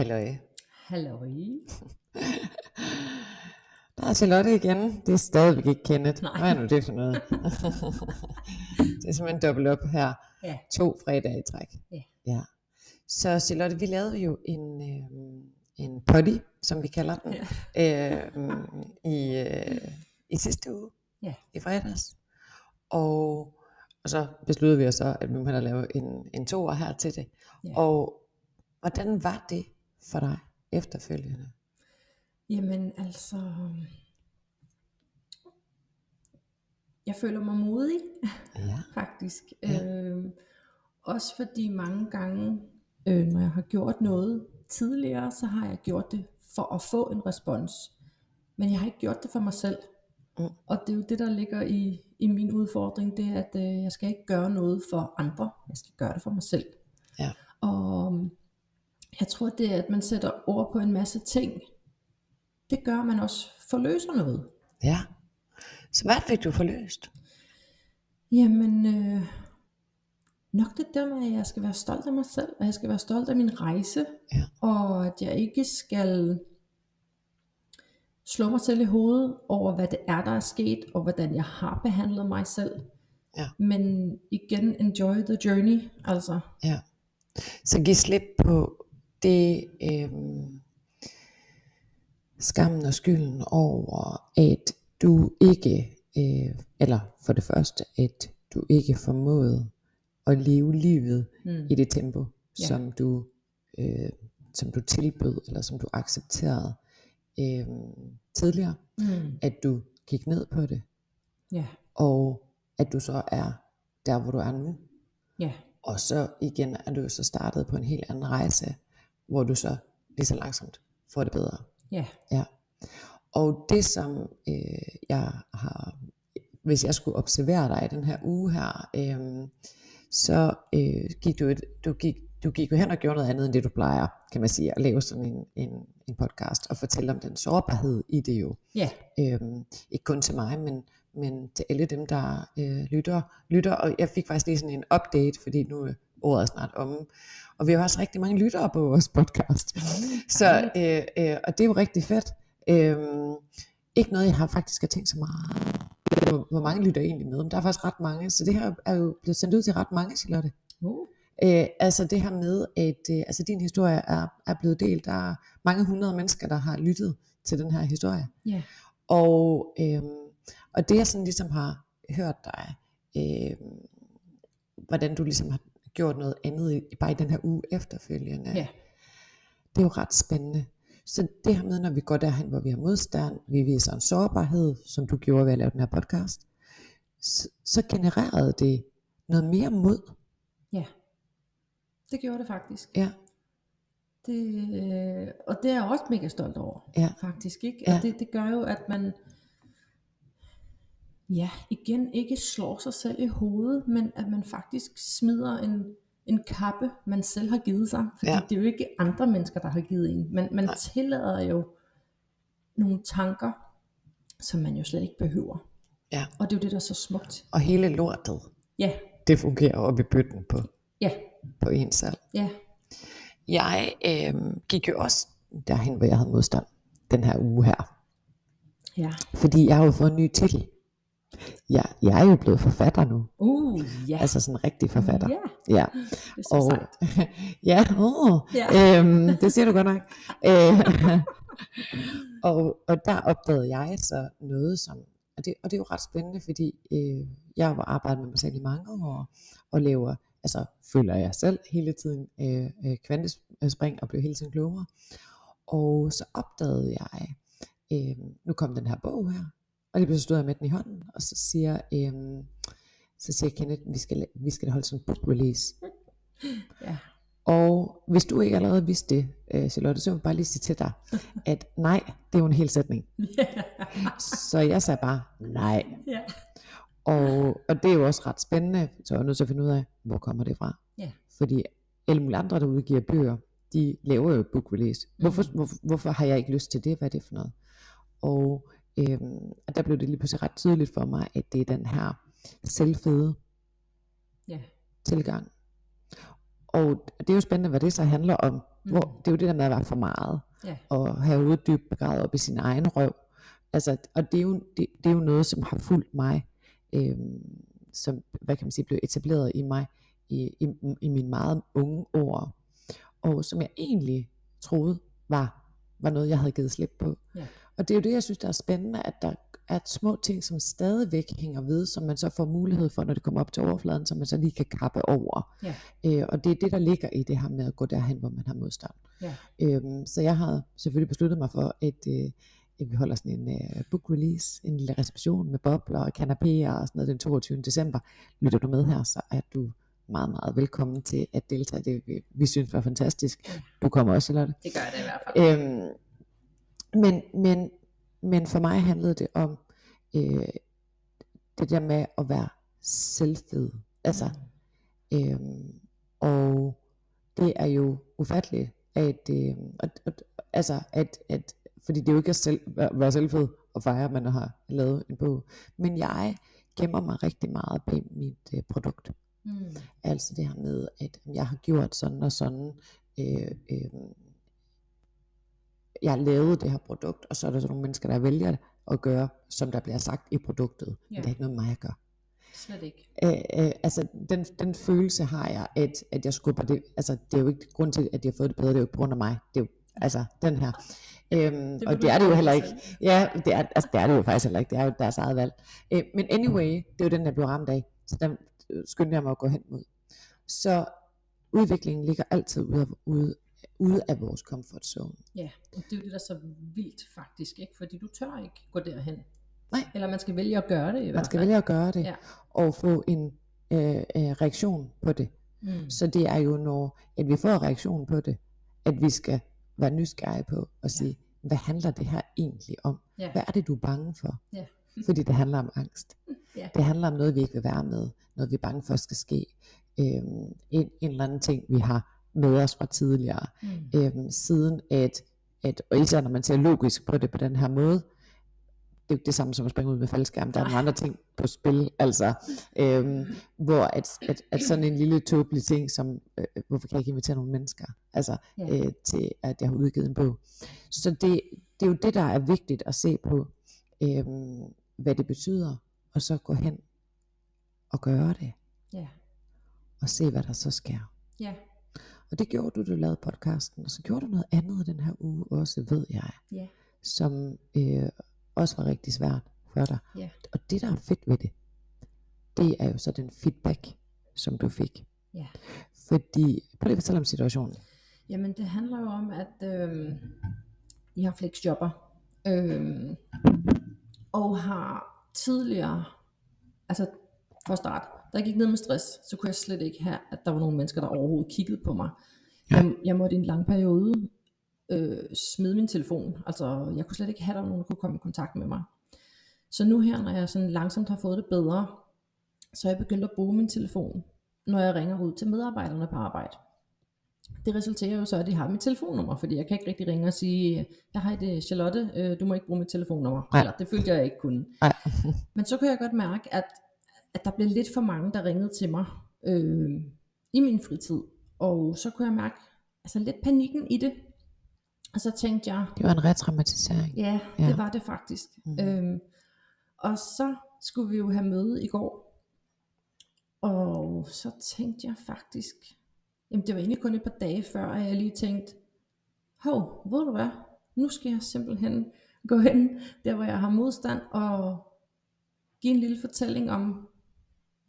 Halløj. Halløj. Der er Charlotte igen. Det er stadigvæk ikke Kenneth. Nej. Hvad er nu det for noget? det er simpelthen dobbelt op her. Ja. To fredage i træk. Ja. ja. Så Charlotte, vi lavede jo en, øh, en potty, som vi kalder den, ja. øh, i, øh, i sidste uge. Ja. I fredags. Og, og så besluttede vi os så, at vi må hellere lave en, en toer her til det. Ja. Og hvordan var det for dig efterfølgende? Jamen altså, jeg føler mig modig Ja. faktisk. Ja. Øh, også fordi mange gange, øh, når jeg har gjort noget tidligere, så har jeg gjort det for at få en respons. Men jeg har ikke gjort det for mig selv. Mm. Og det er jo det, der ligger i, i min udfordring, det er, at øh, jeg skal ikke gøre noget for andre. Jeg skal gøre det for mig selv. Ja. Og jeg tror, det er, at man sætter ord på en masse ting. Det gør, man også forløser noget. Ja. Så hvad fik du forløst? Jamen, øh, nok det der med, at jeg skal være stolt af mig selv, og jeg skal være stolt af min rejse, Ja. og at jeg ikke skal slå mig selv i hovedet over, hvad det er, der er sket, og hvordan jeg har behandlet mig selv. Ja. Men igen, enjoy the journey, altså. Ja. Så giv slip på det øhm, skammen og skylden over, at du ikke, øh, eller for det første, at du ikke formåede at leve livet Mm. i det tempo, Ja. som du øh, som du tilbød, eller som du accepterede øh, tidligere, Mm. at du gik ned på det, Ja, og at du så er der, hvor du er nu. ja, Og så igen er du så startet på en helt anden rejse, hvor du så lige så langsomt får det bedre. ja, Ja. Og det som øh, jeg har, hvis jeg skulle observere dig i den her uge her, øh, så øh, gik du, et, du, gik, du gik jo hen og gjorde noget andet end det du plejer, kan man sige, at lave sådan en, en, en podcast og fortælle om den sårbarhed i det jo. ja, Øhm, ikke kun til mig, men, men til alle dem, der øh, lytter, lytter. Og jeg fik faktisk lige sådan en update, fordi nu er året snart omme. Og vi har også rigtig mange lyttere på vores podcast. Så, øh, øh, og det er jo rigtig fedt. Øhm, ikke noget, jeg har faktisk har tænkt så meget. Hvor, hvor mange lytter egentlig med? Men der er faktisk ret mange. Så det her er jo blevet sendt ud til ret mange, Charlotte. uh, Øh, altså det her med, at øh, altså din historie er, er blevet delt. Der er mange hundrede mennesker, der har lyttet til den her historie. ja, Og, øhm, og det jeg sådan ligesom har hørt dig, øhm, hvordan du ligesom har gjort noget andet i, bare i den her uge efterfølgende, ja, det er jo ret spændende. Så det her med, når vi går derhen, hvor vi har modstand, vi viser en sårbarhed, som du gjorde ved at lave den her podcast, så, så genererede det noget mere mod. ja. Det gjorde det faktisk. Ja, Det, øh, og det er jeg også mega stolt over, Ja. faktisk. Ikke? Ja. Og det, det gør jo, at man ja, igen ikke slår sig selv i hovedet, men at man faktisk smider en, en kappe, man selv har givet sig. Fordi Ja. det er jo ikke andre mennesker, der har givet en. Man, man Nej. tillader jo nogle tanker, som man jo slet ikke behøver. Ja. Og det er jo det, der er så smukt. og hele lortet, Ja, det fungerer op i bøtten på, ja, på en selv. ja, Jeg øh, gik jo også derhen, hvor jeg havde modstand den her uge her. ja. Fordi jeg har jo fået en ny titel. Jeg, jeg er jo blevet forfatter nu. Uh, ja. Altså sådan en rigtig forfatter. Ja, Ja. det er Og, ja, åh, Ja. øhm, det siger du godt nok. Øh, og, og der opdagede jeg så noget, som, og det, og det er jo ret spændende, fordi øh, jeg har arbejdet med mig selv i mange år, og laver, altså føler jeg selv hele tiden øh, øh, kvantespring, og bliver hele tiden klogere. Og så opdagede jeg, øh, nu kom den her bog her, og lige pludselig stod jeg med den i hånden, og så siger, øh, så siger Kenneth, vi skal, vi skal holde sådan en book release. Ja. Og hvis du ikke allerede vidste det, øh, Charlotte, så vil jeg bare lige sige til dig, at nej, det er jo en hel sætning. Så jeg sagde bare, nej. ja. Og, og det er jo også ret spændende, så jeg er nødt til at finde ud af, hvor kommer det fra. Ja. Fordi alle mulige andre, der udgiver bøger, de laver jo book release. Hvorfor, Mhm. hvorfor, hvorfor har jeg ikke lyst til det? Hvad er det for noget? Og, øhm, og der blev det lige pludselig ret tydeligt for mig, at det er den her selvfede Ja. tilgang. og det er jo spændende, hvad det så handler om. Mm. Hvor, det er jo det der med at være for meget, Ja. og have hovedet dybt begravet op i sin egen røv. Altså, og det er, jo, det, det er jo noget, som har fulgt mig, øhm, som, hvad kan man sige, blev etableret i mig i, i, i mine meget unge år, og som jeg egentlig troede var, var noget, jeg havde givet slip på. Ja. Og det er jo det, jeg synes, der er spændende, at der er små ting, som stadigvæk hænger ved, som man så får mulighed for, når det kommer op til overfladen, som man så lige kan kappe over. Ja. Øh, og det er det, der ligger i det her med at gå derhen, hvor man har modstand. Ja. Øhm, så jeg har selvfølgelig besluttet mig for, at, øh, at vi holder sådan en øh, book release, en lille reception med bobler og kanapéer og sådan noget den 22. december. Lytter du med her, så er du meget, meget velkommen til at deltage. Det vi, vi synes var fantastisk. Du kommer også, Charlotte. Det gør det i hvert fald. Øhm, men, men, men for mig handlede det om øh, det der med at være selvfed. Altså, øhm, og det er jo ufatteligt, at, øh, at, at, altså, at, at, fordi det er jo ikke at selv, at være selvfed og fejre, at man har lavet en bog. Men jeg gemmer mig rigtig meget bag mit øh, produkt. Mm. Altså det her med, at jeg har gjort sådan og sådan. Øh, øh, jeg har lavet det her produkt, og så er der så nogle mennesker, der vælger at gøre, som der bliver sagt i produktet. Ja. Det er ikke noget, mig at gøre. Slet ikke. Øh, øh, altså den, den følelse har jeg, at, at jeg skubber det. Altså det er jo ikke grund til, at de har fået det bedre, det er jo ikke på grund af mig. Det er jo altså den her. Øhm, vil og det er det jo heller ikke. Ja, det er, altså, det er det jo faktisk heller ikke. Det er jo deres eget valg. Øh, men anyway, det er jo den, jeg blev ramt af. Så den skyndte jeg mig at gå hen mod. Så udviklingen ligger altid ude af, ude, ude af vores comfort zone. Ja, og det er jo det, der er så vildt faktisk, ikke? Fordi du tør ikke gå derhen. Nej. Eller man skal vælge at gøre det i Man hvert skal fald. vælge at gøre det, Ja. og få en øh, øh, reaktion på det. Mm. Så det er jo, når at vi får reaktion på det, at vi skal være nysgerrige på og sige, hvad handler det her egentlig om? Ja. Hvad er det, du er bange for? Ja. Fordi det handler om angst. Ja. Det handler om noget, vi ikke vil være med. Noget, vi er bange for skal ske. Øhm, en, en eller anden ting, vi har med os fra tidligere. Mm. Øhm, siden at, at, og især når man ser logisk på det på den her måde, det er jo ikke det samme som at springe ud med faldskærm. Der er nogle andre ting på spil. Altså, øhm, hvor at, at, at sådan en lille tåbelig ting som, øh, hvorfor kan jeg ikke invitere nogle mennesker, altså Ja. øh, til at jeg har udgivet en bog. Så det, det er jo det, der er vigtigt at se på, øhm, hvad det betyder, og så gå hen og gøre det, Ja. og se, hvad der så sker. Ja. Og det gjorde du, du lavede podcasten, og så gjorde du noget andet den her uge også, ved jeg, Ja. som øh, også var rigtig svært for dig. Ja. Og det, der er fedt ved det, det er jo så den feedback, som du fik. Ja. Fordi, prøv lige at fortælle om situationen. Jamen det handler jo om, at øh, jeg er flexjobber. Øh, og har tidligere, altså for at starte, da jeg gik ned med stress, så kunne jeg slet ikke have, at der var nogle mennesker, der overhovedet kiggede på mig. Ja. Jeg, jeg måtte i en lang periode øh, smide min telefon. Altså jeg kunne slet ikke have, at der var nogen, der kunne komme i kontakt med mig. Så nu her, når jeg sådan langsomt har fået det bedre, så er jeg begyndt at bruge min telefon, når jeg ringer ud til medarbejderne på arbejde. Det resulterer jo så, at de har mit telefonnummer, fordi jeg kan ikke rigtig ringe og sige, jeg har det Charlotte, øh, du må ikke bruge mit telefonnummer. Nej. Eller det følte jeg ikke kunne. Nej. Men så kunne jeg godt mærke, at, at der blev lidt for mange, der ringede til mig øh, i min fritid. Og så kunne jeg mærke altså lidt panikken i det. Og så tænkte jeg, Det var en retraumatisering. Ja, Ja. det var det faktisk. Mm. Øhm, og så skulle vi jo have møde i går. Og så tænkte jeg faktisk, jamen det var egentlig kun et par dage før, at jeg lige tænkte, hov, ved du hvad, nu skal jeg simpelthen gå hen, der hvor jeg har modstand, og give en lille fortælling om,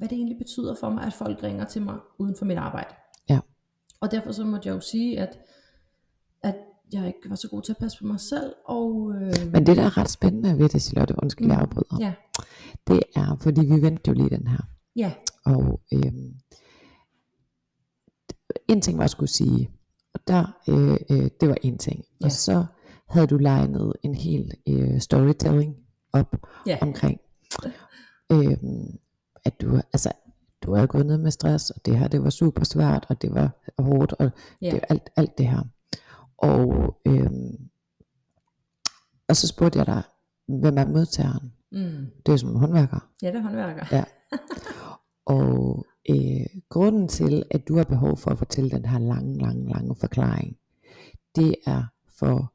hvad det egentlig betyder for mig, at folk ringer til mig uden for mit arbejde. Ja. Og derfor så måtte jeg jo sige, at, at jeg ikke var så god til at passe på mig selv, og øh, Men det, der er ret spændende ved det, Charlotte, undskyld, Mm. jeg afbryder, ja, det er, fordi vi ventede jo lige den her. ja, Og øhm, en ting var, jeg skulle sige, og der, øh, øh, det var en ting. Ja. Og så havde du legnet en hel øh, storytelling op ja, omkring, øhm, at du, altså, du er gået ned med stress, og det her, det var super svært, og det var hårdt, og ja, det, alt, alt det her. Og, øhm, og så spurgte jeg dig, hvem er modtageren? mm. Det er som håndværker. ja, det er håndværker. Ja. Og øh, grunden til, at du har behov for at fortælle den her lange, lange, lange forklaring, det er for,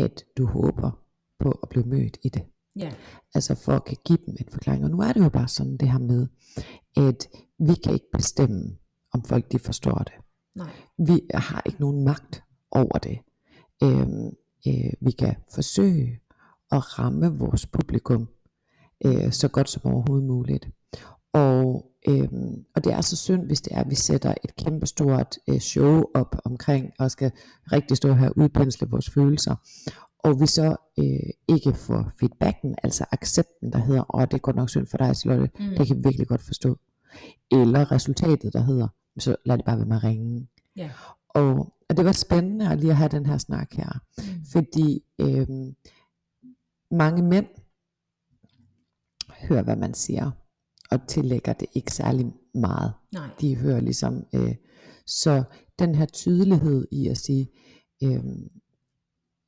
at du håber på at blive mødt i det. Ja. Altså for at kan give dem en forklaring. Og nu er det jo bare sådan det her med, at vi kan ikke bestemme, om folk de forstår det. Nej. Vi har ikke nogen magt over det. Øhm, øh, vi kan forsøge at ramme vores publikum øh, så godt som overhovedet muligt. Og, øhm, og det er så synd, hvis det er, at vi sætter et kæmpe stort øh, show op omkring, og skal rigtig stå her og udpensle vores følelser. Og vi så øh, ikke får feedbacken, altså accepten, der hedder, åh, det er godt nok synd for dig, Charlotte, mm. det kan vi virkelig godt forstå. Eller resultatet, der hedder, så lad det bare være med at ringe. Ja. Og, og det var spændende at lige at have den her snak her, Mm. fordi øh, mange mænd hører, hvad man siger, og tillægger det ikke særlig meget. Nej. De hører ligesom, øh, så den her tydelighed i at sige, øh,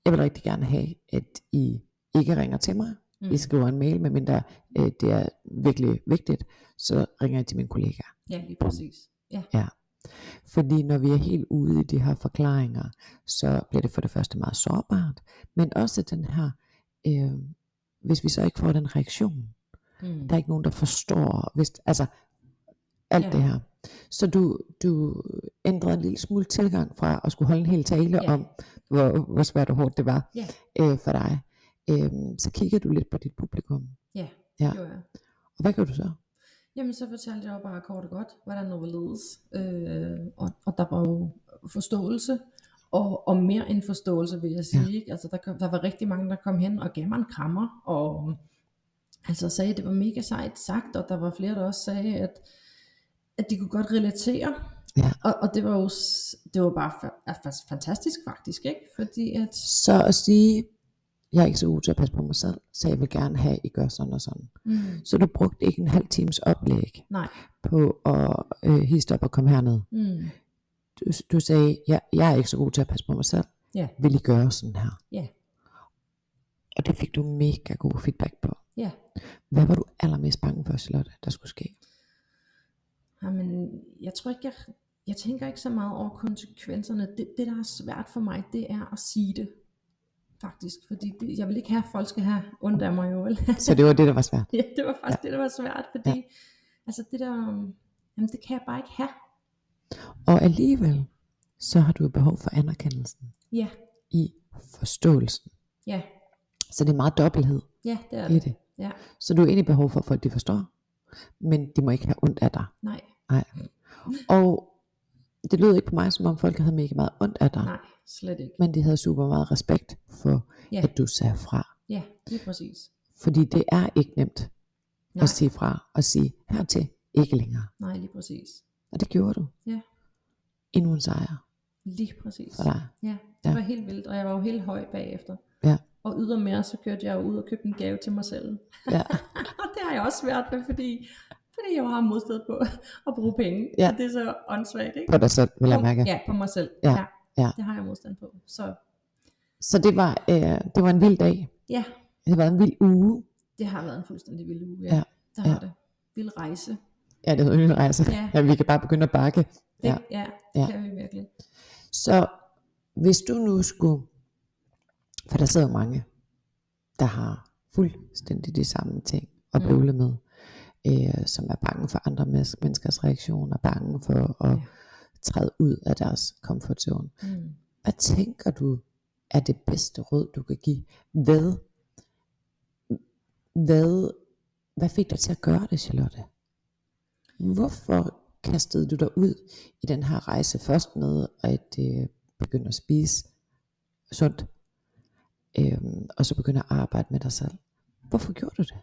jeg vil rigtig gerne have, at I ikke ringer til mig, Mm. I skriver en mail, medmindre øh, det er virkelig vigtigt, så ringer jeg til min kollega. Ja, lige præcis. Ja. Ja. Fordi når vi er helt ude i de her forklaringer, så bliver det for det første meget sårbart, men også den her, øh, hvis vi så ikke får den reaktion, Mm. der er ikke nogen, der forstår, hvis, altså alt Ja. det her. Så du, du ændrede en lille smule tilgang fra at skulle holde en hel tale Ja. om, hvor, hvor svært og hårdt det var Ja. øh, for dig. Øh, så kigger du lidt på dit publikum. Ja, Ja. det gjorde jeg. Og hvad gør du så? Jamen så fortalte jeg jo bare kort og godt, hvordan det var ledes. Øh, og, og der var jo forståelse, og, og mere end forståelse vil jeg sige. Ja. Ikke? Altså, der, kom, der var rigtig mange, der kom hen og gav mig en krammer, og altså sagde, at det var mega sejt sagt, og der var flere, der også sagde, at, at de kunne godt relatere. Ja. Og, og det var jo det var bare altså, fantastisk faktisk, ikke? Fordi at, Så at sige, jeg er ikke så god til at passe på mig selv, så jeg vil gerne have, at I gør sådan og sådan. mm, Så du brugte ikke en halv times oplæg nej, på at øh, histe op og komme herned. mm, Du, du sagde, jeg, jeg er ikke så god til at passe på mig selv. ja, Vil I gøre sådan her? ja, Og det fik du mega god feedback på. ja. Hvad var du allermest bange for, Charlotte, der skulle ske? Jamen, jeg tror ikke, jeg, jeg tænker ikke så meget over konsekvenserne. Det, det, der er svært for mig, det er at sige det. Faktisk, fordi det, jeg vil ikke have, at folk skal have ondt af mig jo? Så det var det, der var svært. ja, det var faktisk ja. det, der var svært, fordi ja. altså det der, jamen det kan jeg bare ikke have. Og alligevel, så har du behov for anerkendelsen Ja, i forståelsen. ja, Så det er meget dobbelthed ja, det er i det. det. Ja, Så du har egentlig behov for, at folk de forstår, men de må ikke have ondt af dig. nej, Nej. Og det lød ikke på mig, som om folk havde mega meget ondt af dig, nej, slet ikke. men de havde super meget respekt for, Ja. at du sagde fra. Ja, lige præcis. Fordi det er ikke nemt Nej, at sige fra og sige hertil, ikke længere. nej, lige præcis. Og det gjorde du. Ja. Endnu en sejr Lige præcis. for dig. Ja, det Ja. var helt vildt, og jeg var jo helt høj bagefter. Ja. Og ydermere, så kørte jeg ud og købte en gave til mig selv. Ja. og det har jeg også svært ved, fordi, fordi jeg har modstået på at bruge penge. Ja. Og det er så åndssvagt, ikke? På dig selv, vil jeg mærke. Ja, på mig selv. Ja, ja. Det har jeg modstand på. Så Så det var, øh, det var en vild dag. ja, Det var en vild uge. det har været en fuldstændig vild uge. Ja, Ja, det har ja. det. Vild rejse. Ja, det hedder en rejse. Ja. ja, vi kan bare begynde at bakke. Det, Ja. ja, ja, det Ja. kan vi virkelig. Så hvis du nu skulle, for der sidder mange, der har fuldstændig de samme ting at Mm. bøvle med, øh, som er bange for andre menneskers reaktioner, bange for at Ja. træde ud af deres comfort zone. Mm. Hvad tænker du er det bedste råd, du kan give? Hvad, hvad, hvad fik dig til at gøre det, Charlotte? Hvorfor kastede du dig ud i den her rejse først med at øh, begynde at spise sundt, øhm, og så begynde at arbejde med dig selv? Hvorfor gjorde du det?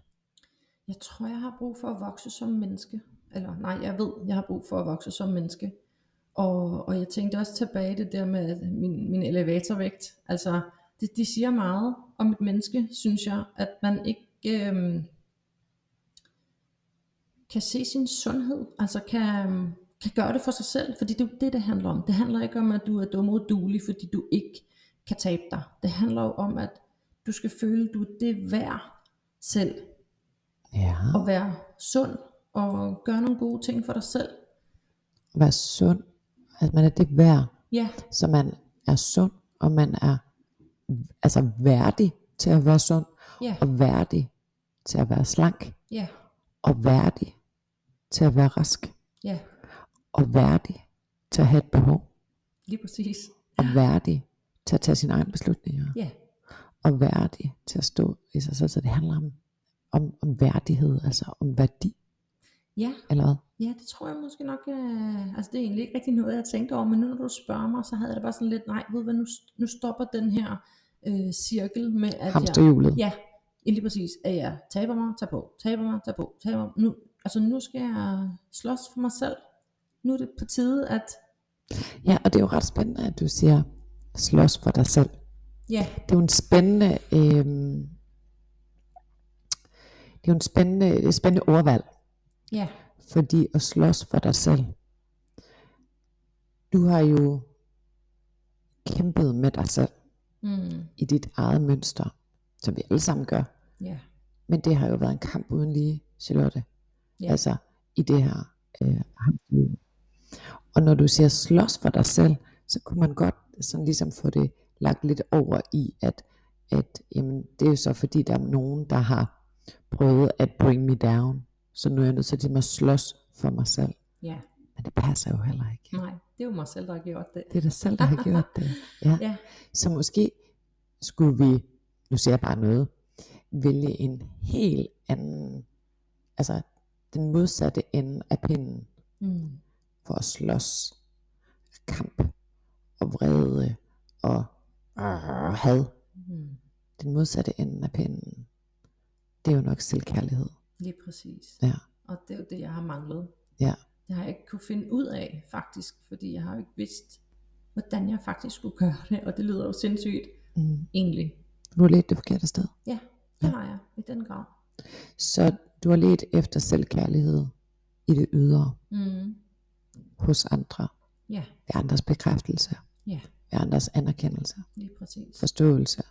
Jeg tror, jeg har brug for at vokse som menneske. Eller nej, jeg ved, jeg har brug for at vokse som menneske. Og, og jeg tænkte også tilbage det der med min, min elevatorvægt. Altså, det, de siger meget om et menneske, synes jeg, at man ikke øhm, kan se sin sundhed. Altså kan, øhm, kan gøre det for sig selv. Fordi det er det, det handler om. Det handler ikke om, at du er dum og duelig, fordi du ikke kan tabe dig. Det handler jo om, at du skal føle, at du er det værd selv Ja, at være sund og gøre nogle gode ting for dig selv. være sund, at man er det værd, Ja, så man er sund, og man er altså værdig til at være sund, ja, og værdig til at være slank, ja, og værdig til at være rask, ja, og værdig til at have et behov, lige præcis. og værdig til at tage sine egne beslutninger, Ja, og værdig til at stå i sig selv. Så det handler om, om, om værdighed, altså om værdi, ja, eller hvad? ja, det tror jeg måske nok, øh, altså det er egentlig ikke rigtig noget, jeg tænkte over, men nu når du spørger mig, så havde jeg det bare sådan lidt, nej, ved du hvad, nu, nu stopper den her øh, cirkel med, at jeg, Hamsterhjulet. ja, lige præcis, at jeg taber mig, tager på, taber mig, tager på, taber mig. Nu, altså nu skal jeg slås for mig selv. Nu er det på tide, at, Ja, og det er jo ret spændende, at du siger, slås for dig selv. ja, Det er jo en spændende, øh, det er jo en spændende, et spændende ordvalg, ja, fordi at slås for dig selv. Du har jo kæmpet med dig selv mm, i dit eget mønster, som vi alle sammen gør. ja, Men det har jo været en kamp uden lige, Charlotte. Ja. Altså i det her øh. Og når du siger slås for dig selv, så kunne man godt sådan ligesom få det lagt lidt over i, at, at jamen, det er jo så fordi, der er nogen, der har prøvet at bring me down. Så nu er jeg nødt til at slås for mig selv. ja, Men det passer jo heller ikke. nej, det er jo mig selv, der har gjort det. Det er dig selv, der har gjort det. Ja. Ja, Så måske skulle vi, nu siger jeg bare noget, vælge en helt anden, altså den modsatte ende af pinden, mm, for at slås, kamp og vrede og øh, had. mm, Den modsatte ende af pinden, det er jo nok selvkærlighed. lige præcis. Ja. Og det er jo det, jeg har manglet. Ja. Det har jeg ikke kunne finde ud af, faktisk, fordi jeg har jo ikke vidst, hvordan jeg faktisk skulle gøre det, og det lyder jo sindssygt, Mm. egentlig. Du har let det forkerte sted. Ja, det har jeg, i den grad. Så du har let efter selvkærlighed i det ydre, Mm. hos andre, Ja, ved andres bekræftelse, ja, ved andres anerkendelse. lige præcis. forståelse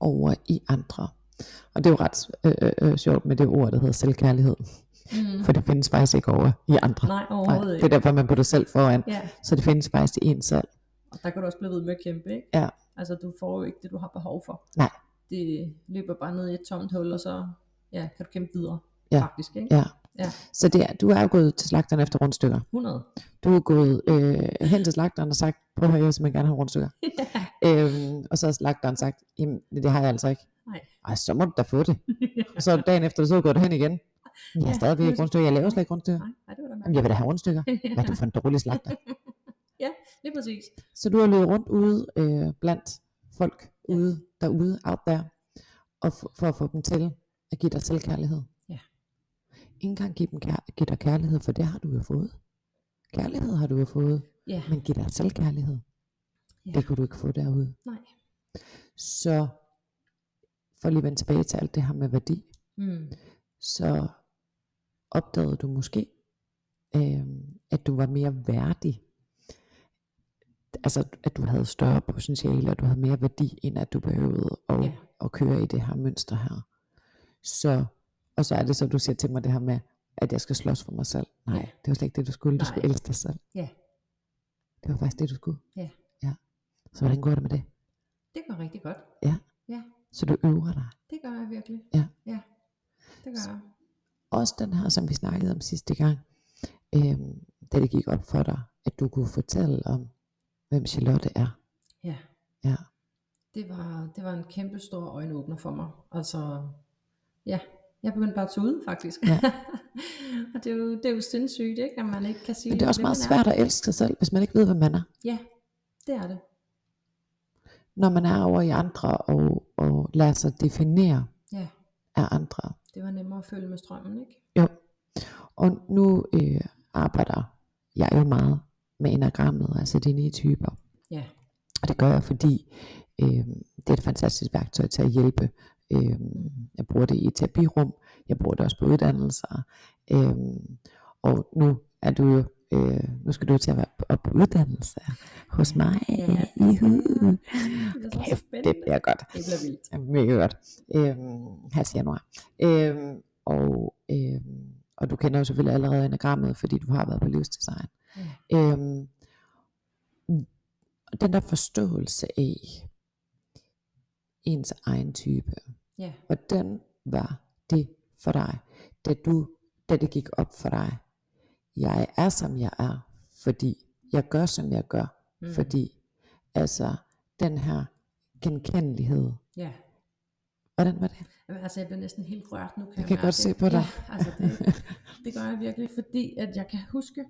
over i andre. Og det er jo ret øh, øh, øh, sjovt med det ord, der hedder selvkærlighed. Mm. For det findes faktisk ikke over i andre. Nej, overhovedet det ikke. er derfor, man putter selv foran. Ja, Så det findes faktisk i en selv. og der kan du også blive ved med at kæmpe, ikke? Ja. Altså, du får jo ikke det, du har behov for. Nej. Det løber bare ned i et tomt hul, og så ja, kan du kæmpe videre, Ja. faktisk, ikke? Ja. Ja. Så det er, du er jo gået til slagteren efter rundstykker. 100. Du er gået øh, hen til slagteren og sagt, prøv at høre, jeg vil simpelthen gerne have rundstykker. ja. øhm, og så har slagteren sagt, jamen det har jeg altså ikke. Nej. Ej, så må du da få det. Og så dagen efter, så du gået hen igen. Jeg har Ja, stadigvæk det ikke rundstykker, jeg laver slet ikke rundstykker. Nej, nej, det var Jamen, jeg vil da have rundstykker. Hvad er du for en dårlig slagter? ja, lige præcis. Så du har løbet rundt ude øh, blandt folk Ja. ude derude, out there, og for, for at få dem til at give dig selvkærlighed. Ja. Ikke engang give, dem kær- give dig kærlighed, for det har du jo fået. Kærlighed har du jo fået, Ja, men giv dig selvkærlighed. Ja. Det kunne du ikke få derude. nej. Så for lige at vende tilbage til alt det her med værdi, Mm. så opdagede du måske, øh, at du var mere værdig. Altså, at du havde større potentiale, og du havde mere værdi, end at du behøvede at, Ja. at køre i det her mønster her. Så, og så er det så, du siger til mig det her med, at jeg skal slås for mig selv. Nej, Ja. det var slet ikke det, du skulle. Du Nej. skulle elske dig selv. Ja. Det var faktisk det, du skulle. Ja. ja. Så hvordan går det med det? Det går rigtig godt. Ja. Ja, Så du øver dig. det gør jeg virkelig. Ja. Ja, det gør jeg. også den her, som vi snakkede om sidste gang, øhm, da det gik op for dig, at du kunne fortælle om, hvem Charlotte er. Ja. Ja. Det var, det var en kæmpe stor øjenåbner for mig. Altså, ja, jeg begyndte bare at ud, faktisk. Ja. og det er, jo, det er jo sindssygt, ikke? At man ikke kan sige, Men det er også meget svært at elske sig selv, hvis man ikke ved, hvem man er. Ja, det er det. Når man er over i andre og, og lader sig definere Ja, af andre. det var nemmere at følge med strømmen, ikke? Jo. Og nu øh, arbejder jeg jo meget med enagrammet, altså de ni typer. Ja, Og det gør jeg, fordi øh, det er et fantastisk værktøj til at hjælpe. Øh, jeg bruger det i terapirum, jeg bruger det også på uddannelser. Øh, og nu er du jo, øh, nu skal du til at være på, op på uddannelse hos mig. Ja. Så Kæft, det bliver godt. Det bliver vildt. Ja, mega godt. Øhm, her til januar. Øhm, og, øhm, og du kender jo selvfølgelig allerede enagrammet, fordi du har været på livsdesign. Ja. Øhm, den der forståelse af ens egen type, Ja. hvordan var det for dig, da, du, da det gik op for dig? Jeg er som jeg er, fordi jeg gør som jeg gør, Mm. fordi altså den her genkendelighed, Ja. hvordan var det? Jamen, altså, jeg bliver næsten helt rørt nu. Kan Jeg kan mærke godt se på dig. Ja, altså, det, det gør jeg virkelig, fordi at jeg kan huske,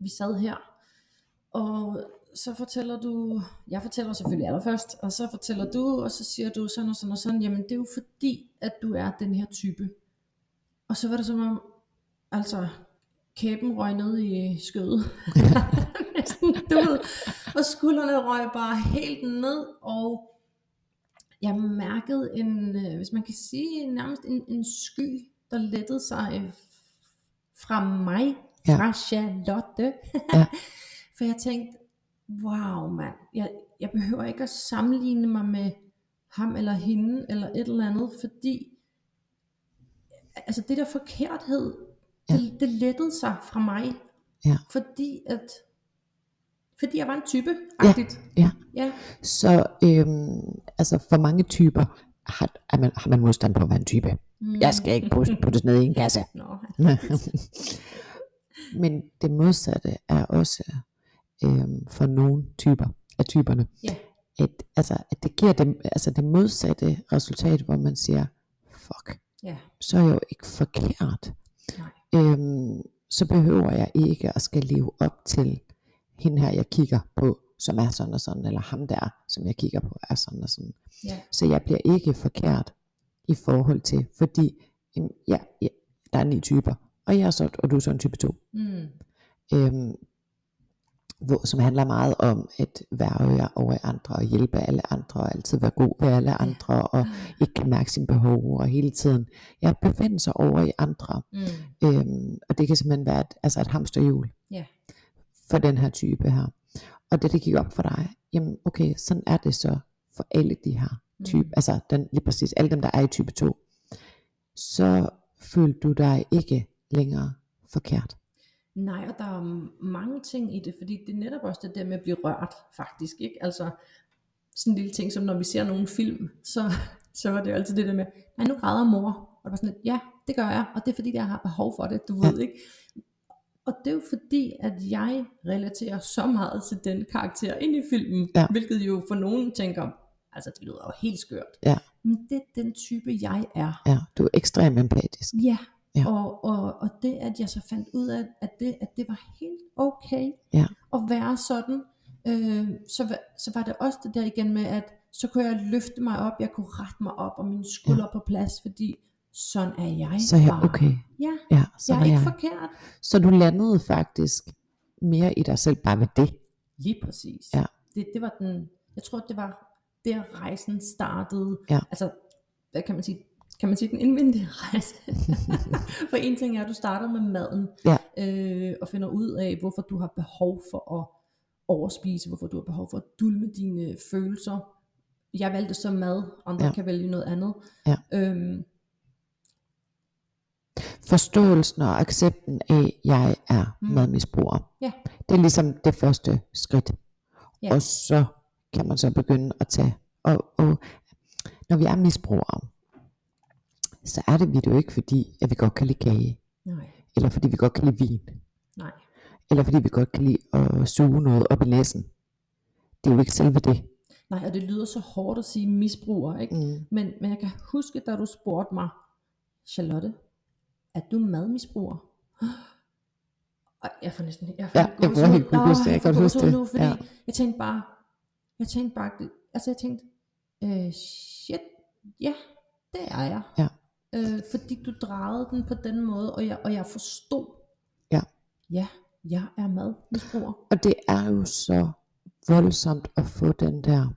vi sad her, og så fortæller du, jeg fortæller selvfølgelig allerførst, og så fortæller du, og så siger du sådan og sådan og sådan, jamen det er jo fordi, at du er den her type. Og så var det som om, altså, kæben røg ned i skødet. Du ved, og skuldrene røg bare helt ned, og jeg mærkede en, øh, hvis man kan sige, nærmest en, en sky, der lettede sig fra mig, Ja. fra Charlotte. Ja. For jeg tænkte, wow mand, jeg, jeg behøver ikke at sammenligne mig med ham eller hende, eller et eller andet, fordi altså det der forkerthed, Ja. det, det lettede sig fra mig. Ja. Fordi at, fordi jeg var en type, Ja. agtigt. Ja. ja. Så øhm, altså for mange typer har, er man, har man modstand på at være en type. Mm. Jeg skal ikke putte, puttes ned i en kasse. Nå, Men det modsatte er også øhm, for nogle typer af typerne, Ja. at, altså, at det giver dem, altså det modsatte resultat, hvor man siger, fuck, ja, så er jeg jo ikke forkert. Øhm, så behøver jeg ikke at skal leve op til hende her, jeg kigger på, som er sådan og sådan, eller ham der, som jeg kigger på, er sådan og sådan. Ja. Så jeg bliver ikke forkert i forhold til, fordi jamen, ja, ja, der er ni typer, og jeg er så, og du er så en type 2. Mm. Øhm, hvor, som handler meget om at være over andre, og hjælpe alle andre, og altid være god ved alle andre, og ikke kan mærke sine behov, og hele tiden ja, befinde sig over i andre. Mm. Øhm, og det kan simpelthen være et, altså et hamsterhjul Ja. for den her type her. Og det, det gik op for dig, jamen okay, sådan er det så for alle de her type, Mm. altså den, lige præcis alle dem, der er i type 2. Så følte du dig ikke længere forkert. Nej, og der er mange ting i det, fordi det er netop også det der med at blive rørt, faktisk, ikke? Altså, sådan en lille ting, som når vi ser nogle film, så, så var det jo altid det der med, nej, nu græder mor, og det var sådan ja, det gør jeg, og det er fordi, jeg har behov for det, du ved, ikke? Og det er jo fordi, at jeg relaterer så meget til den karakter ind i filmen, Ja. hvilket jo for nogen tænker, altså det lyder jo helt skørt. Ja. Men det er den type, jeg er. Ja, du er ekstremt empatisk. Ja, Ja. Og, og, og det at jeg så fandt ud af, at det, at det var helt okay Ja. at være sådan, øh, så, så var det også det der igen med, at så kunne jeg løfte mig op, jeg kunne rette mig op, og mine skuldre ja. på plads, fordi sådan er jeg Så er jeg bare. okay. Ja, Ja, jeg sådan er er ikke jeg. forkert. Så du landede faktisk mere i dig selv bare ved det. Lige præcis. Ja. Det, det var den, jeg tror det var der rejsen startede. Ja. Altså, hvad kan man sige? Kan man sige den indvendige rejse? for en ting er, at du starter med maden, Ja. øh, og finder ud af, hvorfor du har behov for at overspise, hvorfor du har behov for at dulme dine følelser. Jeg valgte så mad, andre Ja. kan vælge noget andet. Ja. Øhm, Forståelsen og accepten af, at jeg er Mm. madmisbruger. Ja. Det er ligesom det første skridt. Ja. Og så kan man så begynde at tage. Og, og når vi er misbrugere, så er det vi det jo ikke fordi, at vi godt kan lide kage. nej, Eller fordi vi godt kan lide vin. nej. Eller fordi vi godt kan lide at suge noget op i næsen. Det er jo ikke selve det. Nej, og det lyder så hårdt at sige misbruger, ikke? Mm. Men, men jeg kan huske, da du spurgte mig, Charlotte, er du madmisbruger? Og jeg får næsten, jeg får Ja, jeg får helt kuldegysning, Åh, jeg kan huske det. Nu, fordi ja. jeg tænkte bare, jeg tænkte bare, altså jeg tænkte, øh, shit, ja, det er jeg. Ja. Øh, fordi du drejede den på den måde, og jeg, og jeg forstod, Ja. ja, jeg er madmisbruger. Og det er jo så voldsomt at få den der.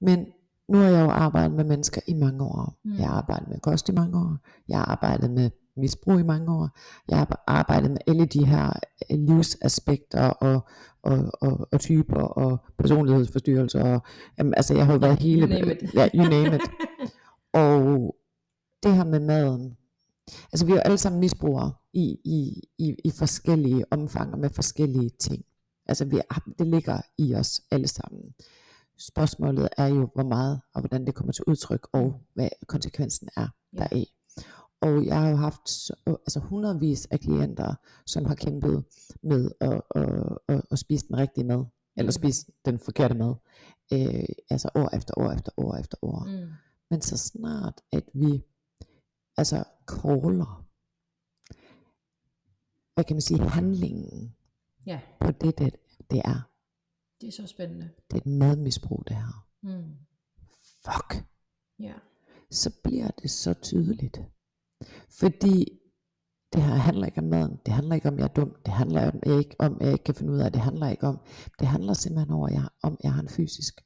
Men nu har jeg jo arbejdet med mennesker i mange år. Mm. Jeg har arbejdet med kost i mange år. Jeg har arbejdet med misbrug i mange år. Jeg har arbejdet med alle de her øh, livsaspekter og, og, og, og typer og personlighedsforstyrrelser. Og, jamen, altså jeg har jo været hele... name it. Ja, you name it. og det her med maden, Altså vi er jo alle sammen misbrugere i, i, i, i forskellige omfang og med forskellige ting. Altså vi det ligger i os alle sammen. Spørgsmålet er jo, hvor meget og hvordan det kommer til udtryk, og hvad konsekvensen er deraf. Og jeg har jo haft så- altså hundredvis af klienter, som har kæmpet med at, at, at, at spise den rigtige mad, eller Mm. spise den forkerte mad. Øh, altså år efter år efter år efter år. Mm. Men så snart at vi altså caller, hvad kan man sige, handlingen Ja, på det, det, det er. det er så spændende. Det er et madmisbrug, det her. Mm. Fuck. Ja. Så bliver det så tydeligt. Fordi det her handler ikke om maden. Det handler ikke om, jeg er dum. Det handler om, at jeg ikke, om, at jeg ikke kan finde ud af det. Det handler ikke om. Det handler simpelthen over, jeg, om, jeg har en fysisk,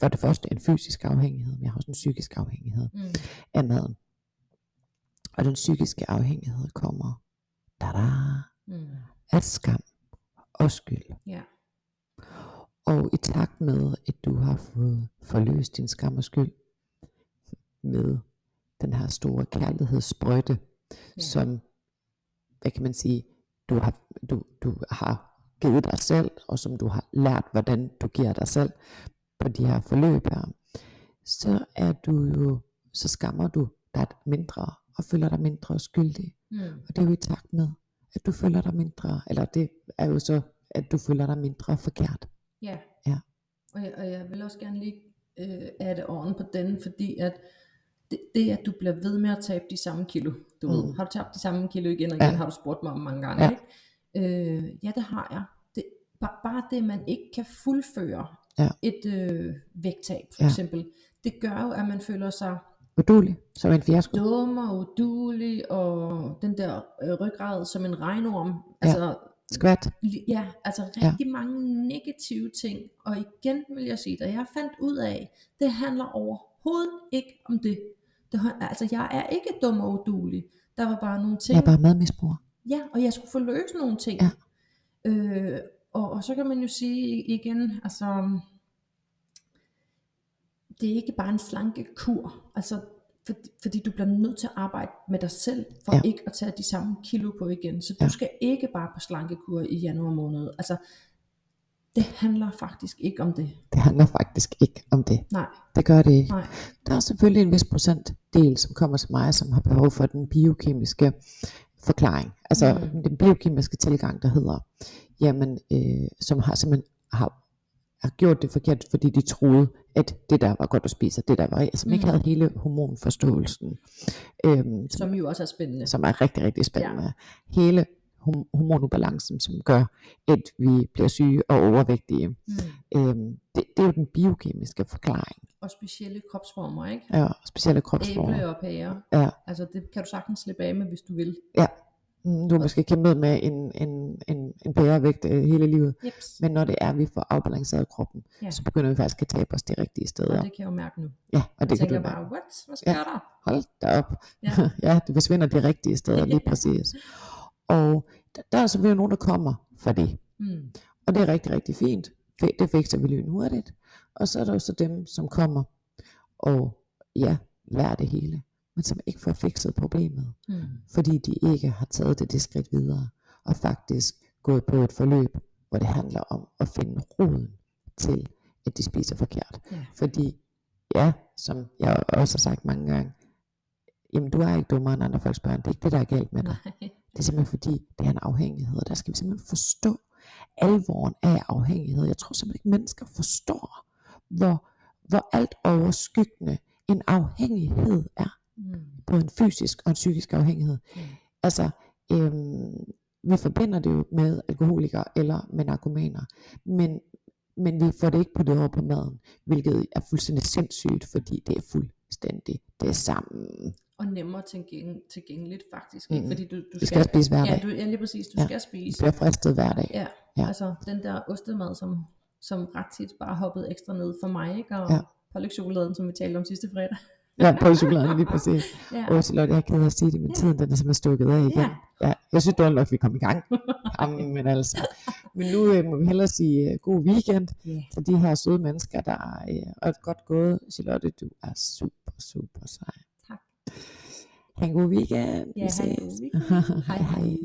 for det første en fysisk afhængighed, men jeg har også en psykisk afhængighed Mm. af maden. Og den psykiske afhængighed kommer da Mm. af skam og skyld. Ja. Og i takt med, at du har fået forløst din skam og skyld med den her store kærlighedssprøjte, ja. som, hvad kan man sige, du har, du, du har givet dig selv, og som du har lært, hvordan du giver dig selv på de her forløb her, så er du jo, så skammer du dig mindre, og føler dig mindre skyldig. Mm. Og det er jo i takt med, at du føler dig mindre, eller det er jo så, at du føler dig mindre forkert. Ja. Ja. Og jeg, og jeg vil også gerne lige øh, adde orden på den, fordi at det, det, at du bliver ved med at tabe de samme kilo, du mm. ved, har du tabt de samme kilo igen og igen, Ja. har du spurgt mig om mange gange, Ja. ikke? Øh, ja, det har jeg. Det, bare, bare det, man ikke kan fuldføre Ja. et øh, vægttab, for Ja. eksempel, det gør jo, at man føler sig Udulig, som en fiasko. dum og udulig, og den der øh, ryggrad som en regnorm, altså Skvat. Li- Ja, altså rigtig ja. mange negative ting. Og igen vil jeg sige, at jeg fandt ud af, det handler overhovedet ikke om det. det altså jeg er ikke dum og udulig. Der var bare nogle ting. Jeg er bare madmisbruger. Ja, og jeg skulle få løst nogle ting. Ja. Øh, og, og så kan man jo sige igen, altså, det er ikke bare en slankekur. Altså, for, fordi du bliver nødt til at arbejde med dig selv, for ja. Ikke at tage de samme kilo på igen. Så du Ja. skal ikke bare på slankekur i januar måned. Altså, det handler faktisk ikke om det. Det handler faktisk ikke om det. Nej, Det gør det ikke. nej. Der er selvfølgelig en vis procentdel, som kommer til mig, som har behov for den biokemiske forklaring. Altså mm. den biokemiske tilgang, der hedder, jamen, øh, som har simpelthen har, har gjort det forkert, fordi de troede, at det der var godt at spise, og det der var, som mm. ikke Mm. havde hele hormonforståelsen, øhm, som, Som jo også er spændende. som er rigtig, rigtig spændende. Ja. Hele hormonubalancen, som gør, at vi bliver syge og overvægtige. Mm. Øhm, det, det er jo den biokemiske forklaring. Og specielle kropsformer, ikke? Ja, specielle kropsformer. Æble og pære. Ja. Altså det kan du sagtens slippe af med, hvis du vil. Mm, Du har måske kæmpet med en, en, en, en bærevægt øh, hele livet. Jeps. Men når det er, at vi får afbalanceret kroppen, Ja. så begynder vi faktisk at tabe os de rigtige Og steder. det kan jeg jo mærke nu. Ja, og Jeg det kan tænker du bare, bare. what? Hvad sker Ja. der? Hold da op. Ja. ja, det forsvinder de rigtige steder lige præcis. Og der, der er selvfølgelig nogen, der kommer for det. Mm. Og det er rigtig, rigtig fint. Det, det fikser vi lynhurtigt. Og så er der jo så dem, som kommer og ja, lærer det hele, men som ikke får fikset problemet. Mm. fordi de ikke har taget det, det skridt videre, og faktisk gået på et forløb, hvor det handler om at finde roden til, at de spiser forkert. Ja. Fordi, ja, som jeg også har sagt mange gange, jamen du er ikke dummere end andre folks børn, det er ikke det, der er galt med dig. Nej. Det er simpelthen fordi, det er en afhængighed, og der skal vi simpelthen forstå alvoren af afhængighed. Jeg tror simpelthen ikke, mennesker forstår, hvor, hvor alt overskyggende en afhængighed er Mm. både en fysisk og en psykisk afhængighed. Ja. Altså, øhm, vi forbinder det jo med alkoholikere eller med narkomaner, men, men vi får det ikke puttet over på maden, hvilket er fuldstændig sindssygt, fordi det er fuldstændig det samme. Og nemmere tilgæng- tilgængeligt faktisk. Mm. Ikke? Fordi du, du Vi skal spise hver ja, dag. du, ja, lige præcis. Du Ja. skal spise. bliver fristet hver dag. Ja. Ja. Altså den der ostemad, som, som ret tit bare hoppede ekstra ned for mig. Ikke? Og Ja. pålægtschokoladen, som vi talte om sidste fredag. Ja, på chokoladen lige præcis. Ja. Åh, Charlotte, jeg er ked af at sige det, men Ja. tiden den er simpelthen stukket af igen. Ja. Ja, jeg synes dårligt nok, vi kom i gang. Jamen, men altså. Men nu øh, må vi hellere sige øh, god weekend Ja. til de her søde mennesker, der er øh, og godt gået. Charlotte, du er super, super sej. Tak. Ha' en god weekend. Ja, Vi ha' en god ses. weekend. Hej, hej. hej.